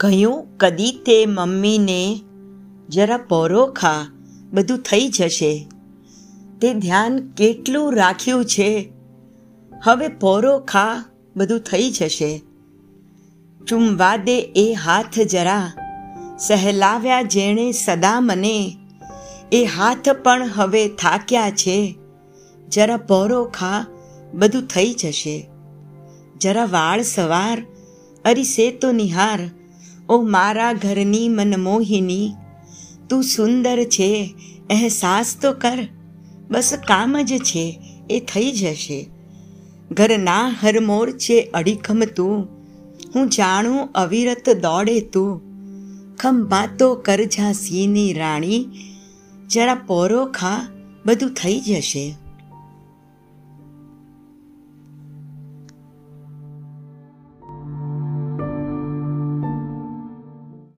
કહ્યું, કદી તે મમ્મીને જરા પોરો ખા, બધું થઈ જશે. તે ધ્યાન કેટલું રાખ્યું છે? હવે પોરો ખા, બધું થઈ જશે. ચુંવા દે એ હાથ જરા સહેલાવ્યા જેણે સદા મને, એ હાથ પણ હવે થાક્યા છે. જરા પોરો ખા, બધું થઈ જશે. જરા વાળ સવાર અરીસે તો નિહાર ઓ મારા ઘરની મનમોહિની, તું સુંદર છે, અહેસાસ તો કર. બસ કામ જ છે, એ થઈ જશે. ઘરના હરમોર છે અડીખમ તું. હું જાણું અવિરત દોડે તું. ખંભા તો કર સિંહની રાણી. જરા પોરો ખા, બધું થઈ જશે.